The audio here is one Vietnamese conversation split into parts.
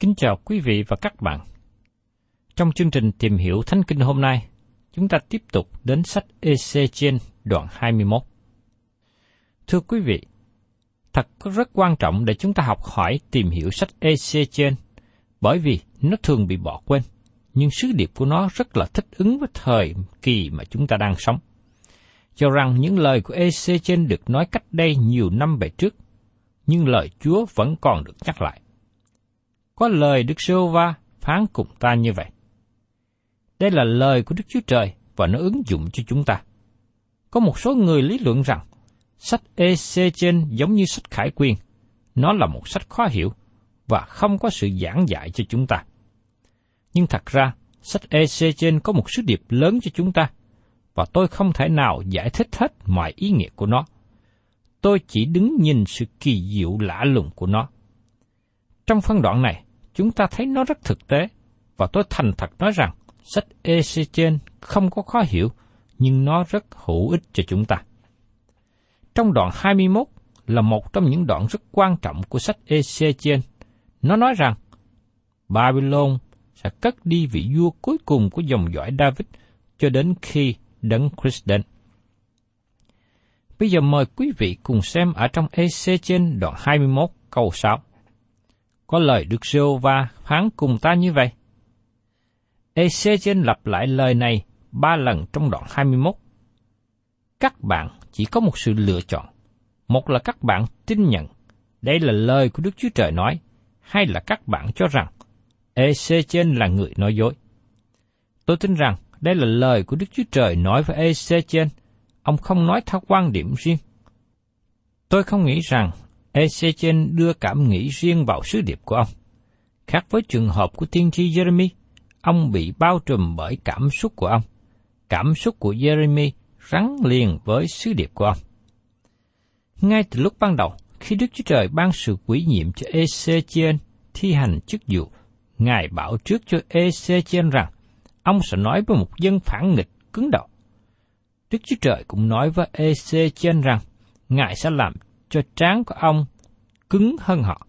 Kính chào quý vị và các bạn. Trong chương trình tìm hiểu Thánh Kinh hôm nay, chúng ta tiếp tục đến sách Ezechiel đoạn 21. Thưa quý vị, thật rất quan trọng để chúng ta học hỏi tìm hiểu sách Ezechiel bởi vì nó thường bị bỏ quên, nhưng sứ điệp của nó rất là thích ứng với thời kỳ mà chúng ta đang sống. Cho rằng những lời của Ezechiel được nói cách đây nhiều năm về trước, nhưng lời Chúa vẫn còn được nhắc lại. Có lời Đức giê va phán cùng ta như vậy. Đây là lời của Đức Chúa Trời và nó ứng dụng cho chúng ta. Có một số người lý luận rằng sách Ezechiel giống như sách Khải Quyền, nó là một sách khó hiểu và không có sự giảng dạy cho chúng ta. Nhưng thật ra, sách Ezechiel có một sứ điệp lớn cho chúng ta, và tôi không thể nào giải thích hết mọi ý nghĩa của nó. Tôi chỉ đứng nhìn sự kỳ diệu lạ lùng của nó. Trong phân đoạn này, chúng ta thấy nó rất thực tế, và tôi thành thật nói rằng sách Ezechiel không có khó hiểu, nhưng nó rất hữu ích cho chúng ta. Trong đoạn 21 là một trong những đoạn rất quan trọng của sách Ezechiel. Nó nói rằng, Babylon sẽ cất đi vị vua cuối cùng của dòng dõi David cho đến khi đấng Christ đến. Bây giờ mời quý vị cùng xem ở trong Ezechiel đoạn 21 câu 6. Có lời Đức giê va phán cùng ta như vậy. ezechen lặp lại lời này ba lần trong đoạn 21. Các bạn chỉ có một sự lựa chọn. Một là các bạn tin nhận, đây là lời của Đức Chúa Trời nói, hay là các bạn cho rằng ezechen là người nói dối. Tôi tin rằng đây là lời của Đức Chúa Trời nói với ezechen, ông không nói theo quan điểm riêng. Tôi không nghĩ rằng Ezechiel đưa cảm nghĩ riêng vào sứ điệp của ông. Khác với trường hợp của tiên tri Jeremy, ông bị bao trùm bởi cảm xúc của ông. Cảm xúc của Jeremy gắn liền với sứ điệp của ông. Ngay từ lúc ban đầu, khi Đức Chúa Trời ban sự quỷ nhiệm cho Ezechiel thi hành chức vụ, Ngài bảo trước cho Ezechiel rằng ông sẽ nói với một dân phản nghịch cứng đầu. Đức Chúa Trời cũng nói với Ezechiel rằng Ngài sẽ làm cho trán của ông cứng hơn họ.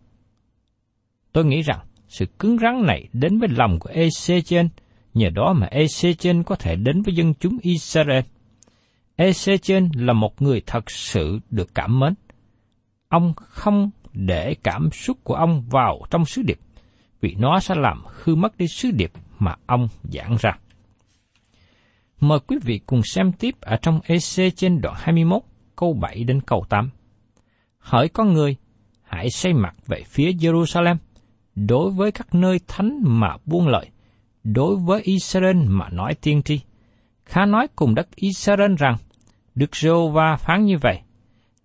Tôi nghĩ rằng sự cứng rắn này đến với lòng của Ezechen, nhờ đó mà Ezechen có thể đến với dân chúng Israel. Ezechen là một người thật sự được cảm mến. Ông không để cảm xúc của ông vào trong sứ điệp, vì nó sẽ làm hư mất đi sứ điệp mà ông giảng ra. Mời quý vị cùng xem tiếp ở trong EC trên đoạn 21, câu 7 đến câu 8. Hỡi con người, hãy xây mặt về phía Jerusalem, đối với các nơi thánh mà buông lợi, đối với Israel mà nói tiên tri. Khá nói cùng đất Israel rằng, Đức Rô va phán như vậy,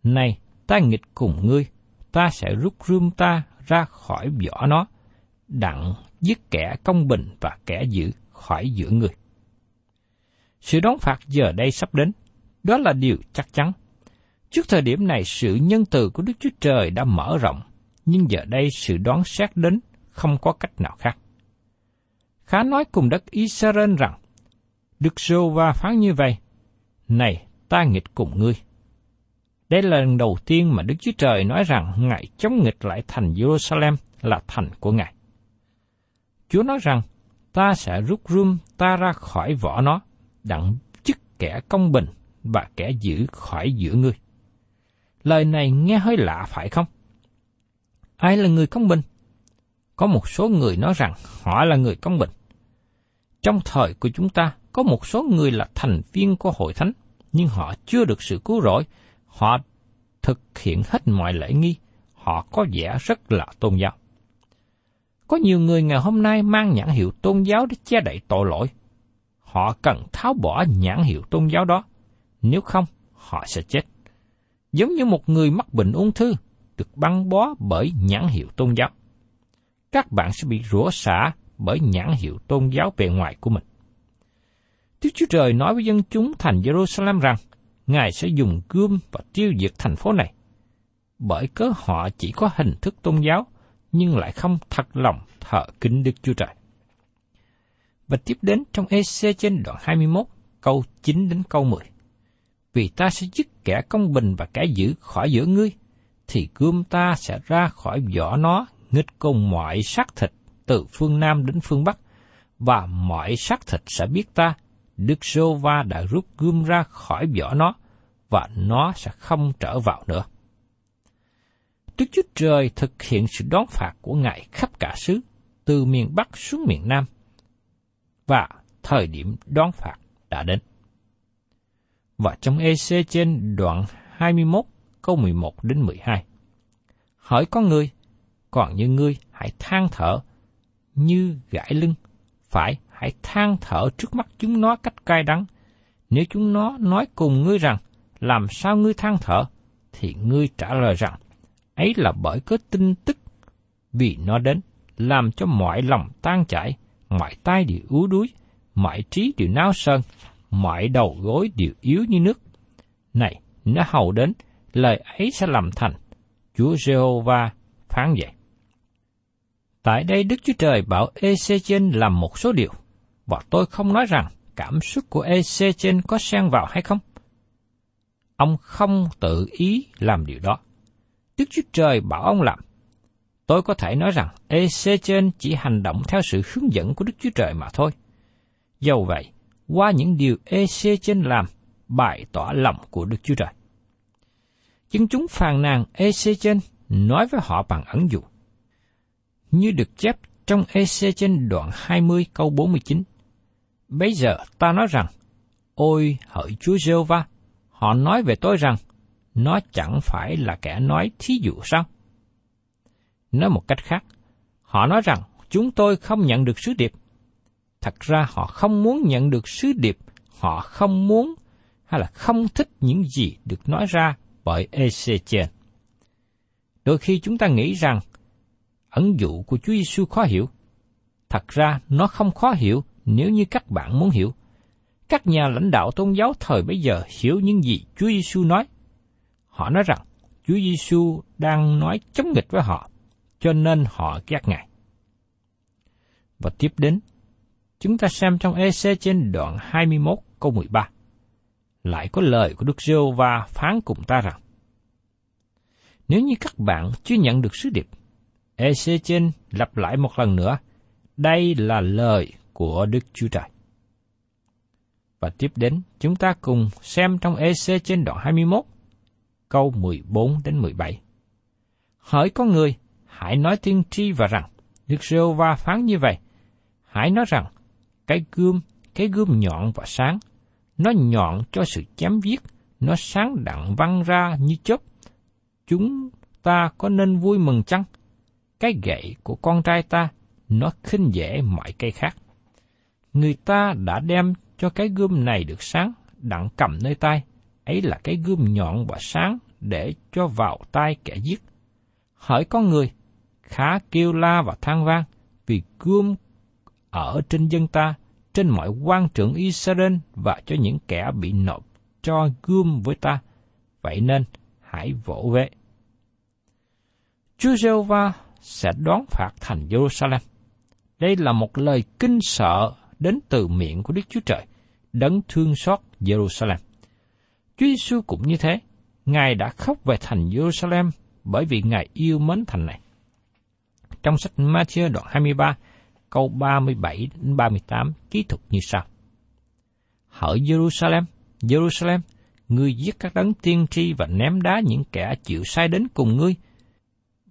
Này, ta nghịch cùng ngươi, ta sẽ rút rươm ta ra khỏi vỏ nó, đặng giết kẻ công bình và kẻ dữ khỏi giữa người. Sự đón phạt giờ đây sắp đến, đó là điều chắc chắn. Trước thời điểm này sự nhân từ của Đức Chúa Trời đã mở rộng, nhưng giờ đây sự đoán xét đến không có cách nào khác. Khá nói cùng đất Israel rằng, Đức Sô Va phán như vậy, Này, ta nghịch cùng ngươi. Đây là lần đầu tiên mà Đức Chúa Trời nói rằng Ngài chống nghịch lại thành Jerusalem là thành của Ngài. Chúa nói rằng, ta sẽ rút rươm ta ra khỏi vỏ nó, đặng chức kẻ công bình và kẻ giữ khỏi giữa ngươi. Lời này nghe hơi lạ phải không? Ai là người công bình? Có một số người nói rằng họ là người công bình. Trong thời của chúng ta, có một số người là thành viên của hội thánh, nhưng họ chưa được sự cứu rỗi. Họ thực hiện hết mọi lễ nghi. Họ có vẻ rất là tôn giáo. Có nhiều người ngày hôm nay mang nhãn hiệu tôn giáo để che đậy tội lỗi. Họ cần tháo bỏ nhãn hiệu tôn giáo đó, nếu không họ sẽ chết. Giống như một người mắc bệnh ung thư được băng bó bởi nhãn hiệu tôn giáo. Các bạn sẽ bị rủa xả bởi nhãn hiệu tôn giáo bề ngoài của mình. Đức Chúa Trời nói với dân chúng thành Jerusalem rằng, Ngài sẽ dùng gươm và tiêu diệt thành phố này. Bởi cớ họ chỉ có hình thức tôn giáo, nhưng lại không thật lòng thờ kính Đức Chúa Trời. Và tiếp đến trong EC trên đoạn 21, câu 9 đến câu 10. Vì ta sẽ dứt kẻ công bình và kẻ giữ khỏi giữa ngươi, thì gươm ta sẽ ra khỏi vỏ nó nghịch cùng mọi xác thịt từ phương Nam đến phương Bắc, và mọi xác thịt sẽ biết ta, Đức Sô Va đã rút gươm ra khỏi vỏ nó, và nó sẽ không trở vào nữa. Đức Chúa Trời thực hiện sự đón phạt của Ngài khắp cả xứ, từ miền Bắc xuống miền Nam, và thời điểm đón phạt đã đến. Và trong EC trên đoạn 21 câu 11 đến 12. Hỏi con người, còn như ngươi hãy than thở như gãi lưng, phải hãy than thở trước mắt chúng nó cách cay đắng. Nếu chúng nó nói cùng ngươi rằng, làm sao ngươi than thở, thì ngươi trả lời rằng, ấy là bởi cớ tin tức vì nó đến, làm cho mọi lòng tan chảy, mọi tay đều yếu đuối, mọi trí đều nao sơn, mọi đầu gối đều yếu như nước. Này, nó hầu đến, lời ấy sẽ làm thành. Chúa Giê-hô-va phán vậy. Tại đây Đức Chúa Trời bảo Ezechen làm một số điều, và tôi không nói rằng cảm xúc của Ezechen có xen vào hay không. Ông không tự ý làm điều đó. Đức Chúa Trời bảo ông làm. Tôi có thể nói rằng Ezechen chỉ hành động theo sự hướng dẫn của Đức Chúa Trời mà thôi. Dầu vậy, qua những điều Ezechen làm, bày tỏ lòng của Đức Chúa Trời. Dân chúng phàn nàn Ezechen nói với họ bằng ẩn dụ. Như được chép trong EC trên đoạn 20 câu 49. Bây giờ ta nói rằng, ôi hỡi Chúa giê va họ nói về tôi rằng, nó chẳng phải là kẻ nói thí dụ sao? Nói một cách khác, họ nói rằng chúng tôi không nhận được sứ điệp. Thật ra họ không muốn nhận được sứ điệp, họ không muốn hay là không thích những gì được nói ra bởi Ezechiel. Đôi khi chúng ta nghĩ rằng ẩn dụ của Chúa Giêsu khó hiểu. Thật ra nó không khó hiểu nếu như các bạn muốn hiểu. Các nhà lãnh đạo tôn giáo thời bấy giờ hiểu những gì Chúa Giêsu nói. Họ nói rằng Chúa Giêsu đang nói chống nghịch với họ, cho nên họ ghét Ngài. Và tiếp đến, chúng ta xem trong EC trên đoạn 21 câu 13. Lại có lời của Đức giê va phán cùng ta rằng, nếu như các bạn chưa nhận được sứ điệp, EC trên lặp lại một lần nữa, đây là lời của Đức Chúa Trời. Và tiếp đến, chúng ta cùng xem trong EC trên đoạn 21, câu 14 đến 17. Hỡi con người, hãy nói tiên tri và rằng, Đức Rêu Va phán như vậy, hãy nói rằng, cái gươm, cái gươm nhọn và sáng, nó nhọn cho sự chém giết, nó sáng đặng văng ra như chớp. Chúng ta có nên vui mừng chăng? Cái gậy của con trai ta, nó khinh dễ mọi cây khác. Người ta đã đem cho cái gươm này được sáng, đặng cầm nơi tay, ấy là cái gươm nhọn và sáng để cho vào tay kẻ giết. Hỏi con người, khá kêu la và than vang, vì gươm ở trên dân ta, trên mọi quan trưởng Israel và cho những kẻ bị nộp cho gươm với ta. Vậy nên, hãy vỗ về. Chúa giê va sẽ đón phạt thành Jerusalem. Đây là một lời kinh sợ đến từ miệng của Đức Chúa Trời, đấng thương xót Jerusalem. Chúa Giêsu cũng như thế, Ngài đã khóc về thành Jerusalem bởi vì Ngài yêu mến thành này. Trong sách Matthew đoạn 23, câu 37 đến 38 ký thuật như sau. Hỡi Jerusalem, Jerusalem, ngươi giết các đấng tiên tri và ném đá những kẻ chịu sai đến cùng ngươi.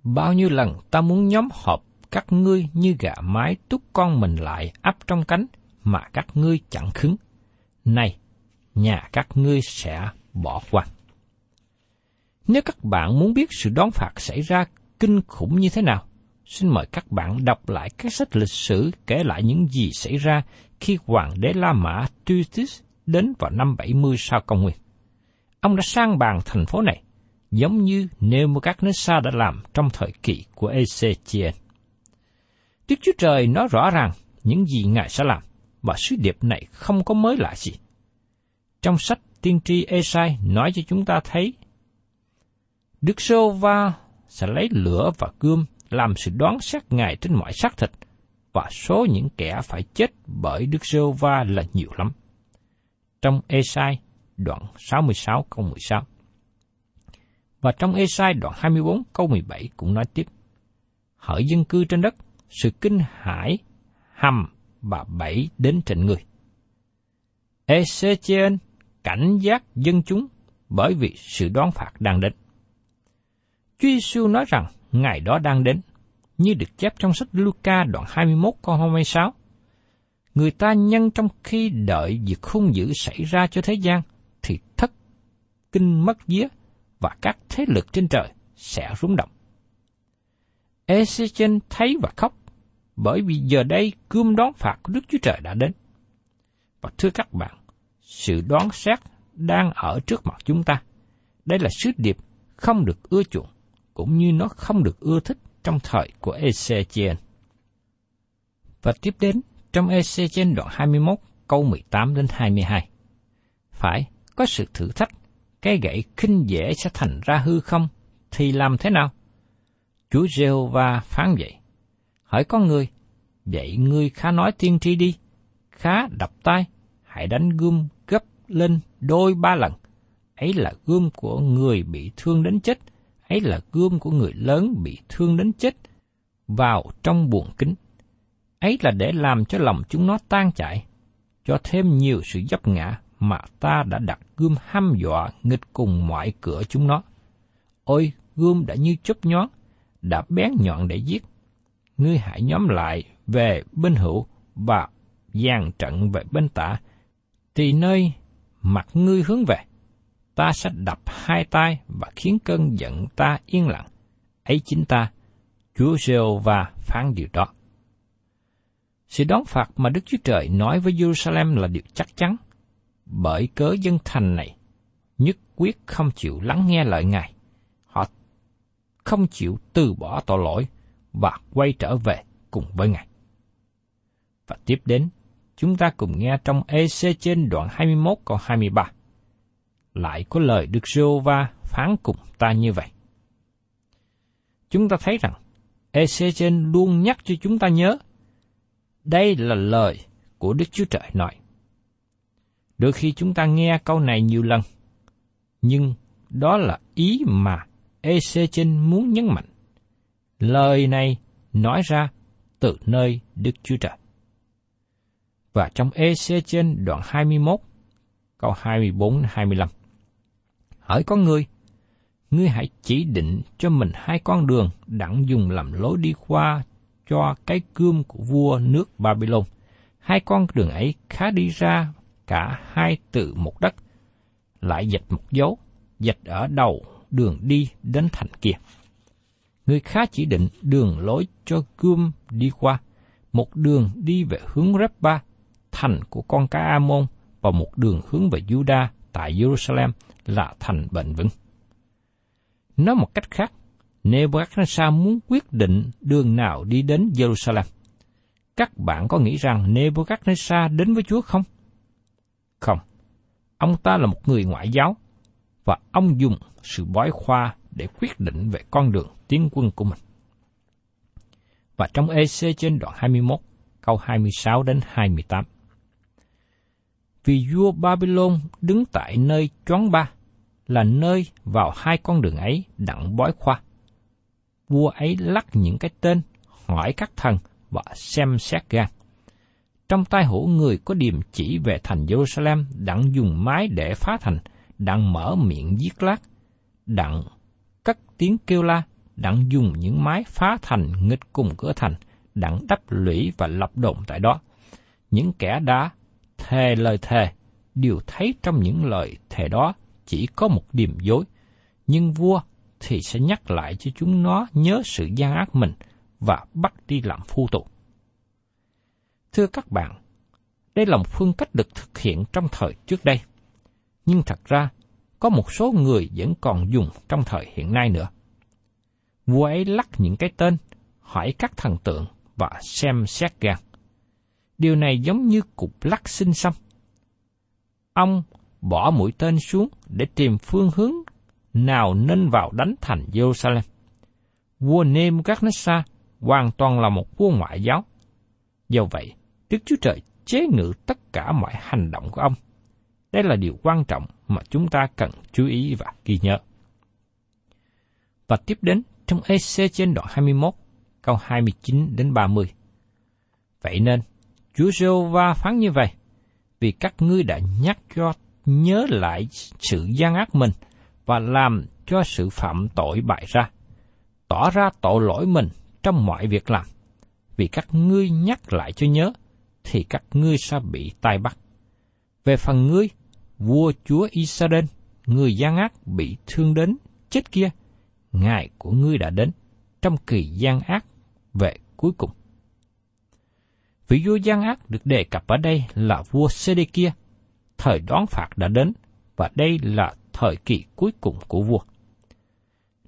Bao nhiêu lần ta muốn nhóm họp các ngươi như gà mái túc con mình lại ấp trong cánh mà các ngươi chẳng khứng. Này, nhà các ngươi sẽ bỏ qua. Nếu các bạn muốn biết sự đón phạt xảy ra kinh khủng như thế nào, xin mời các bạn đọc lại các sách lịch sử kể lại những gì xảy ra khi hoàng đế La Mã Tutis đến vào năm 70 sau công nguyên. Ông đã sang bàn thành phố này, giống như Nebuchadnezzar đã làm trong thời kỳ của Ezechiel. Đức Chúa Trời nói rõ ràng những gì Ngài sẽ làm, và sứ điệp này không có mới lạ gì. Trong sách tiên tri Esai nói cho chúng ta thấy Đức Sô Va sẽ lấy lửa và gươm làm sự đoán xét Ngài trên mọi xác thịt, và số những kẻ phải chết bởi Đức Sô Va là nhiều lắm. Trong Esai đoạn 66 câu 16 Và trong Esai đoạn 24 câu 17 cũng nói tiếp Hỡi dân cư trên đất, sự kinh hãi, hầm và bẫy đến trên người. Ezechiel cảnh giác dân chúng bởi vì sự đoán phạt đang đến. Chúa Giêsu nói rằng ngày đó đang đến, như được chép trong sách Luca đoạn 21 câu 26. Người ta nhân trong khi đợi việc hung dữ xảy ra cho thế gian, thì thất kinh mất vía và các thế lực trên trời sẽ rung động. Ezechen thấy và khóc, bởi vì giờ đây cương đón phạt của Đức Chúa Trời đã đến. Và thưa các bạn, sự đoán xét đang ở trước mặt chúng ta. Đây là sứ điệp không được ưa chuộng, cũng như nó không được ưa thích trong thời của Ezechiel. Và tiếp đến trong Ezechiel đoạn 21 câu 18 đến 22. Phải có sự thử thách, cái gậy khinh dễ sẽ thành ra hư không, thì làm thế nào? Chúa giê va phán vậy. Hỏi con người, vậy ngươi khá nói tiên tri đi, khá đập tay, hãy đánh gươm gấp lên đôi ba lần. Ấy là gươm của người bị thương đến chết, ấy là gươm của người lớn bị thương đến chết, vào trong buồng kính. Ấy là để làm cho lòng chúng nó tan chảy, cho thêm nhiều sự dấp ngã mà ta đã đặt gươm hăm dọa nghịch cùng mọi cửa chúng nó. Ôi, gươm đã như chớp nhón, đã bén nhọn để giết. Ngươi hãy nhóm lại về bên hữu và dàn trận về bên tả, thì nơi mặt ngươi hướng về, ta sẽ đập hai tay và khiến cơn giận ta yên lặng. Ấy chính ta, Chúa Giêsu và phán điều đó. Sự đón phạt mà Đức Chúa Trời nói với Jerusalem là điều chắc chắn, bởi cớ dân thành này nhất quyết không chịu lắng nghe lời Ngài. Họ không chịu từ bỏ tội lỗi và quay trở về cùng với Ngài. Và tiếp đến, chúng ta cùng nghe trong EC trên đoạn 21 câu 23. Lại có lời Đức giê va phán cùng ta như vậy. Chúng ta thấy rằng Ezechen luôn nhắc cho chúng ta nhớ đây là lời của Đức Chúa Trời nói. Đôi khi chúng ta nghe câu này nhiều lần, nhưng đó là ý mà Ezechen muốn nhấn mạnh. Lời này nói ra từ nơi Đức Chúa Trời. Và trong EC trên đoạn 21, câu 24-25 hỡi con ngươi ngươi hãy chỉ định cho mình hai con đường đặng dùng làm lối đi qua cho cái cương của vua nước Babylon. Hai con đường ấy khá đi ra cả hai từ một đất, lại dịch một dấu, dịch ở đầu đường đi đến thành kia. Người khá chỉ định đường lối cho gươm đi qua, một đường đi về hướng Reba, thành của con cá Amon, và một đường hướng về Juda tại Jerusalem là thành bền vững. Nói một cách khác, Nebuchadnezzar muốn quyết định đường nào đi đến Jerusalem. Các bạn có nghĩ rằng Nebuchadnezzar đến với Chúa không? Không. Ông ta là một người ngoại giáo, và ông dùng sự bói khoa để quyết định về con đường tiến quân của mình. Và trong EC trên đoạn 21, câu 26 đến 28. Vì vua Babylon đứng tại nơi choáng ba, là nơi vào hai con đường ấy đặng bói khoa. Vua ấy lắc những cái tên, hỏi các thần và xem xét gan. Trong tay hữu người có điềm chỉ về thành Jerusalem đặng dùng mái để phá thành, đặng mở miệng giết lát, đặng cất tiếng kêu la, đặng dùng những mái phá thành nghịch cùng cửa thành, đặng đắp lũy và lập đồn tại đó. Những kẻ đã thề lời thề đều thấy trong những lời thề đó chỉ có một điểm dối, nhưng vua thì sẽ nhắc lại cho chúng nó nhớ sự gian ác mình và bắt đi làm phu tù. Thưa các bạn, đây là một phương cách được thực hiện trong thời trước đây, nhưng thật ra có một số người vẫn còn dùng trong thời hiện nay nữa. Vua ấy lắc những cái tên, hỏi các thần tượng và xem xét gan. Điều này giống như cục lắc sinh xăm. Ông bỏ mũi tên xuống để tìm phương hướng nào nên vào đánh thành Jerusalem. Vua Nebuchadnezzar hoàn toàn là một vua ngoại giáo. Do vậy, Đức Chúa Trời chế ngự tất cả mọi hành động của ông. Đây là điều quan trọng mà chúng ta cần chú ý và ghi nhớ. Và tiếp đến trong EC trên đoạn 21, câu 29 đến 30. Vậy nên, Chúa giê va phán như vậy, vì các ngươi đã nhắc cho nhớ lại sự gian ác mình và làm cho sự phạm tội bại ra, tỏ ra tội lỗi mình trong mọi việc làm. Vì các ngươi nhắc lại cho nhớ, thì các ngươi sẽ bị tai bắt. Về phần ngươi, vua chúa Israel, người gian ác bị thương đến chết kia, ngày của ngươi đã đến, trong kỳ gian ác về cuối cùng. Vị vua gian ác được đề cập ở đây là vua Sê-đê-kia. Thời đoán phạt đã đến, và đây là thời kỳ cuối cùng của vua.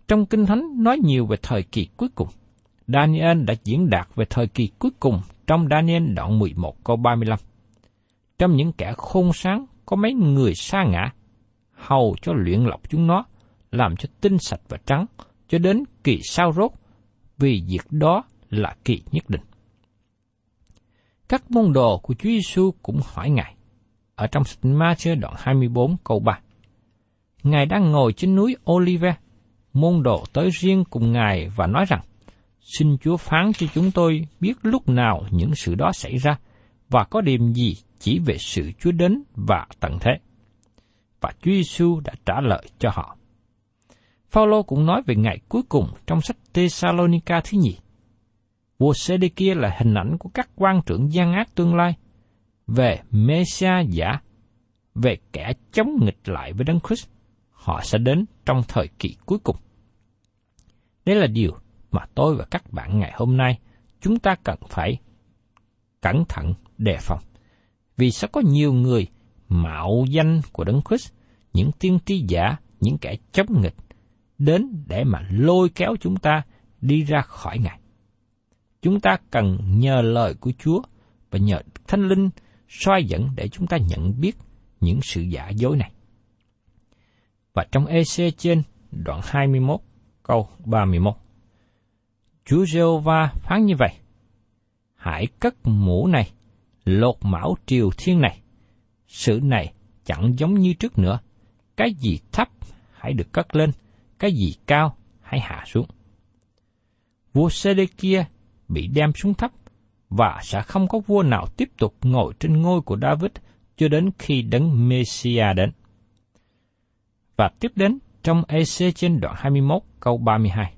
Trong Kinh Thánh nói nhiều về thời kỳ cuối cùng. Daniel đã diễn đạt về thời kỳ cuối cùng trong Daniel đoạn 11 câu 35. Trong những kẻ khôn sáng có mấy người sa ngã, hầu cho luyện lọc chúng nó, làm cho tinh sạch và trắng, cho đến kỳ sao rốt, vì việc đó là kỳ nhất định. Các môn đồ của Chúa Giêsu cũng hỏi Ngài, ở trong sách Ma-chơ đoạn 24 câu 3. Ngài đang ngồi trên núi Olive, môn đồ tới riêng cùng Ngài và nói rằng, xin Chúa phán cho chúng tôi biết lúc nào những sự đó xảy ra, và có điểm gì chỉ về sự Chúa đến và tận thế. Và Chúa Giêsu đã trả lời cho họ. Phaolô cũng nói về ngày cuối cùng trong sách Thessalonica thứ nhì. Vua sê kia là hình ảnh của các quan trưởng gian ác tương lai, về Messiah giả, về kẻ chống nghịch lại với Đấng Christ, họ sẽ đến trong thời kỳ cuối cùng. Đây là điều mà tôi và các bạn ngày hôm nay chúng ta cần phải cẩn thận đề phòng. Vì sẽ có nhiều người mạo danh của Đấng Christ, những tiên tri giả, những kẻ chống nghịch, đến để mà lôi kéo chúng ta đi ra khỏi Ngài. Chúng ta cần nhờ lời của Chúa và nhờ Thánh Linh soi dẫn để chúng ta nhận biết những sự giả dối này. Và trong EC trên đoạn 21 câu 31. Chúa giê va phán như vậy. Hãy cất mũ này, lột mão triều thiên này. Sự này chẳng giống như trước nữa. Cái gì thấp hãy được cất lên, cái gì cao hãy hạ xuống. Vua sê kia bị đem xuống thấp, và sẽ không có vua nào tiếp tục ngồi trên ngôi của David cho đến khi đấng Messia đến. Và tiếp đến trong EC trên đoạn 21 câu 32.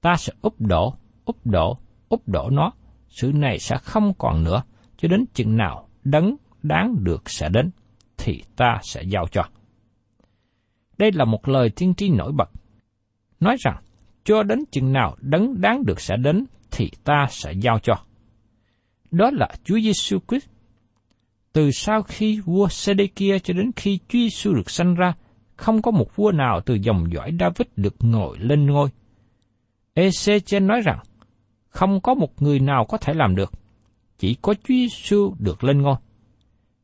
Ta sẽ úp đổ, úp đổ, úp đổ nó, sự này sẽ không còn nữa, cho đến chừng nào đấng đáng được sẽ đến, thì ta sẽ giao cho. Đây là một lời tiên tri nổi bật, nói rằng, cho đến chừng nào đấng đáng được sẽ đến, thì ta sẽ giao cho. Đó là Chúa Giêsu Christ. Từ sau khi vua Sê-đê-kia cho đến khi Chúa Giêsu được sanh ra, không có một vua nào từ dòng dõi David được ngồi lên ngôi. Ê-xê-chen nói rằng, không có một người nào có thể làm được, chỉ có Chúa Giêsu được lên ngôi.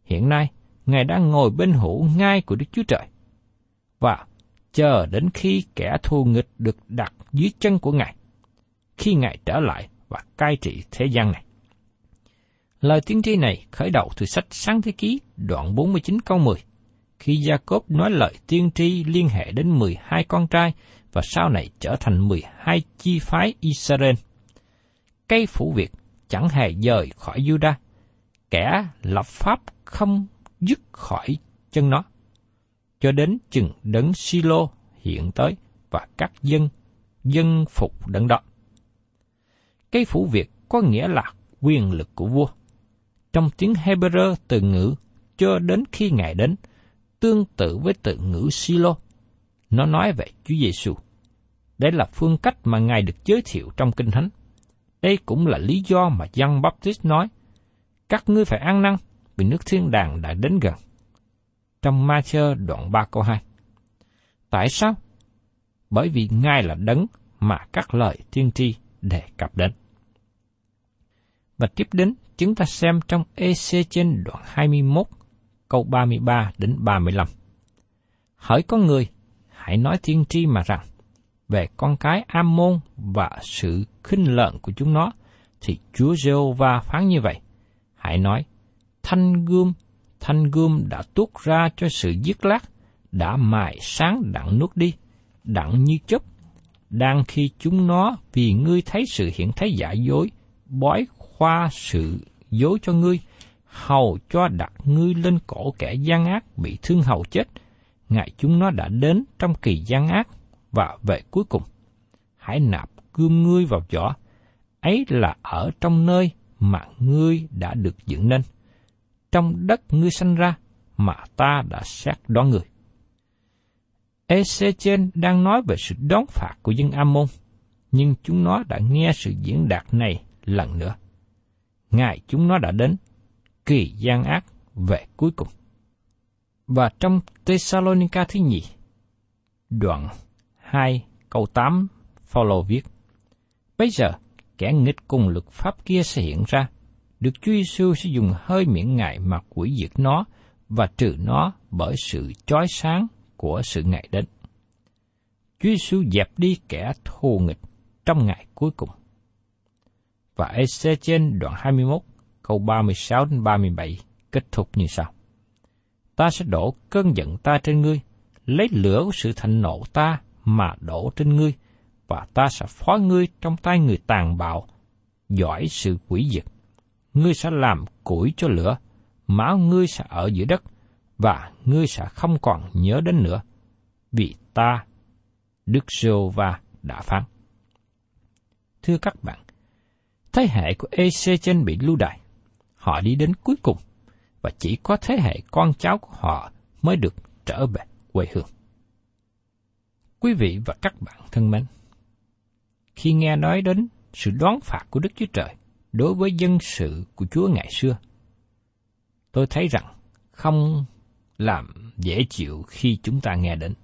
Hiện nay, Ngài đang ngồi bên hữu ngai của Đức Chúa Trời. Và chờ đến khi kẻ thù nghịch được đặt dưới chân của Ngài, khi Ngài trở lại và cai trị thế gian này. Lời tiên tri này khởi đầu từ sách Sáng Thế Ký đoạn 49 câu 10, khi Jacob nói lời tiên tri liên hệ đến 12 con trai và sau này trở thành 12 chi phái Israel. Cây phủ việc chẳng hề rời khỏi Judah, kẻ lập pháp không dứt khỏi chân nó, cho đến chừng đấng Silo hiện tới và các dân, dân phục đấng đó. Cây phủ việc có nghĩa là quyền lực của vua. Trong tiếng Hebrew từ ngữ cho đến khi Ngài đến, tương tự với từ ngữ Silo. Nó nói về Chúa Giêsu. Đây là phương cách mà Ngài được giới thiệu trong Kinh Thánh. Đây cũng là lý do mà Giăng Baptist nói, các ngươi phải ăn năn vì nước thiên đàng đã đến gần. Trong Ma-thơ đoạn 3 câu 2. Tại sao? Bởi vì Ngài là đấng mà các lời tiên tri đề cập đến. Và tiếp đến, chúng ta xem trong EC trên đoạn 21, câu 33 đến 35. Hỡi con người, hãy nói tiên tri mà rằng, về con cái Am-môn và sự khinh lợn của chúng nó, thì Chúa Giê-hô-va phán như vậy. Hãy nói, thanh gươm, thanh gươm đã tuốt ra cho sự giết lát, đã mài sáng đặng nuốt đi, đặng như chớp, đang khi chúng nó vì ngươi thấy sự hiện thấy giả dối, bói khoa sự dối cho ngươi, hầu cho đặt ngươi lên cổ kẻ gian ác bị thương hầu chết, ngài chúng nó đã đến trong kỳ gian ác và về cuối cùng. Hãy nạp gươm ngươi vào vỏ, ấy là ở trong nơi mà ngươi đã được dựng nên, trong đất ngươi sanh ra mà ta đã xét đoán người. Ezechen đang nói về sự đón phạt của dân Ammon, nhưng chúng nó đã nghe sự diễn đạt này lần nữa. Ngài chúng nó đã đến, kỳ gian ác về cuối cùng. Và trong Thessalonica thứ nhì, đoạn 2 câu 8, Phaolô viết, Bây giờ, kẻ nghịch cùng luật pháp kia sẽ hiện ra, được Chúa Giêsu sẽ dùng hơi miệng Ngài mà quỷ diệt nó và trừ nó bởi sự chói sáng của sự ngày đến. Chúa Giêsu dẹp đi kẻ thù nghịch trong ngày cuối cùng. Và EC trên đoạn 21, câu 36 đến 37 kết thúc như sau. Ta sẽ đổ cơn giận ta trên ngươi, lấy lửa của sự thịnh nộ ta mà đổ trên ngươi, và ta sẽ phó ngươi trong tay người tàn bạo, giỏi sự quỷ diệt. Ngươi sẽ làm củi cho lửa, máu ngươi sẽ ở giữa đất, và ngươi sẽ không còn nhớ đến nữa, vì ta, Đức Sô Va đã phán. Thưa các bạn, thế hệ của EC trên bị lưu đày, họ đi đến cuối cùng, và chỉ có thế hệ con cháu của họ mới được trở về quê hương. Quý vị và các bạn thân mến, khi nghe nói đến sự đoán phạt của Đức Chúa Trời đối với dân sự của Chúa ngày xưa, tôi thấy rằng không làm dễ chịu khi chúng ta nghe đến.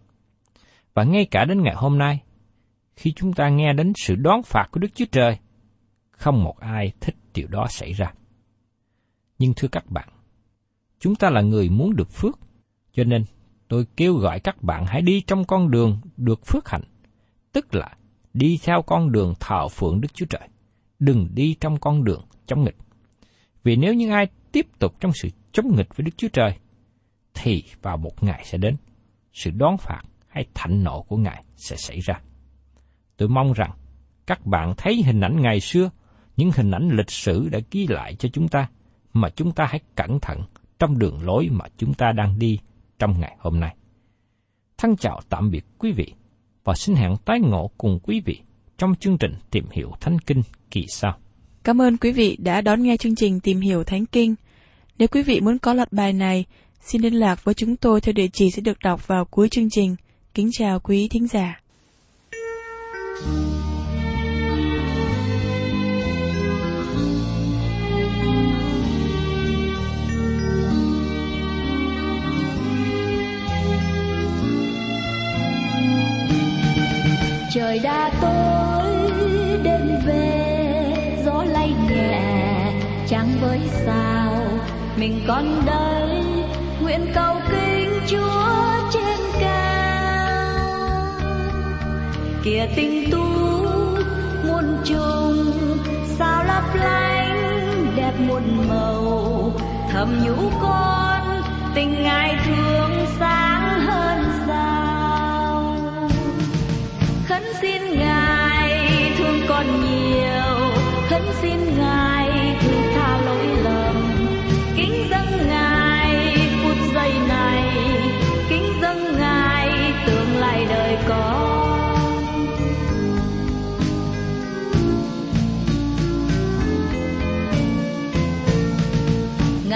Và ngay cả đến ngày hôm nay, khi chúng ta nghe đến sự đoán phạt của Đức Chúa Trời, không một ai thích điều đó xảy ra. Nhưng thưa các bạn, chúng ta là người muốn được phước, cho nên tôi kêu gọi các bạn hãy đi trong con đường được phước hạnh, tức là đi theo con đường thờ phượng Đức Chúa Trời, đừng đi trong con đường chống nghịch. Vì nếu những ai tiếp tục trong sự chống nghịch với Đức Chúa Trời, thì vào một ngày sẽ đến, sự đón phạt hay thạnh nộ của Ngài sẽ xảy ra. Tôi mong rằng các bạn thấy hình ảnh ngày xưa, những hình ảnh lịch sử đã ghi lại cho chúng ta, mà chúng ta hãy cẩn thận trong đường lối mà chúng ta đang đi trong ngày hôm nay. Thân chào tạm biệt quý vị và xin hẹn tái ngộ cùng quý vị trong chương trình tìm hiểu Thánh Kinh kỳ sau. Cảm ơn quý vị đã đón nghe chương trình Tìm hiểu Thánh Kinh. Nếu quý vị muốn có loạt bài này, xin liên lạc với chúng tôi theo địa chỉ sẽ được đọc vào cuối chương trình. Kính chào quý thính giả. trời đã tối, đêm về, gió lay nhẹ trắng với sao, mình còn đây nguyện cầu kinh chúa trên cao. Kìa tình tu muôn trùng, sao lấp lánh, đẹp muôn màu. Thầm nhũ con, tình ngài thương xa.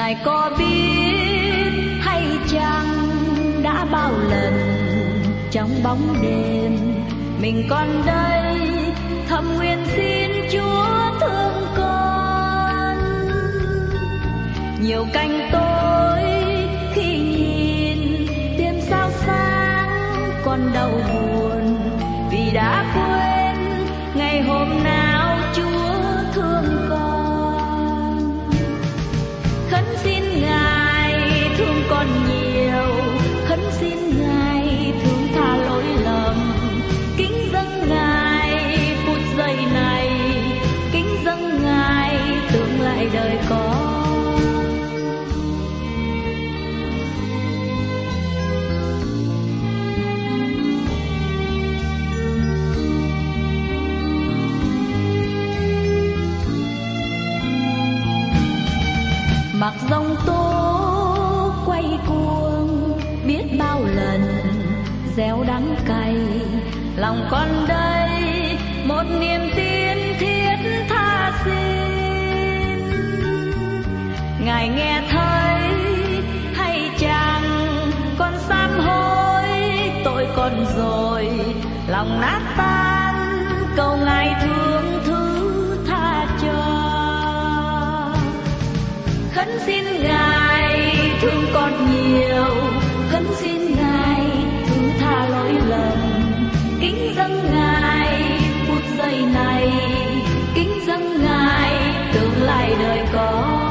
Ngài có biết hay chăng đã bao lần trong bóng đêm mình còn đây, thầm nguyện xin chúa thương con nhiều canh tối khi nhìn, đêm sao sáng còn đau buồn vì đã quên ngày hôm nay. Tội rồi, lòng nát tan, cầu ngài thương thứ tha cho. Khấn xin ngài thương con nhiều, khấn xin ngài thứ tha lỗi lầm. Kính dâng ngài phút giây này, kính dâng ngài tương lai đời con.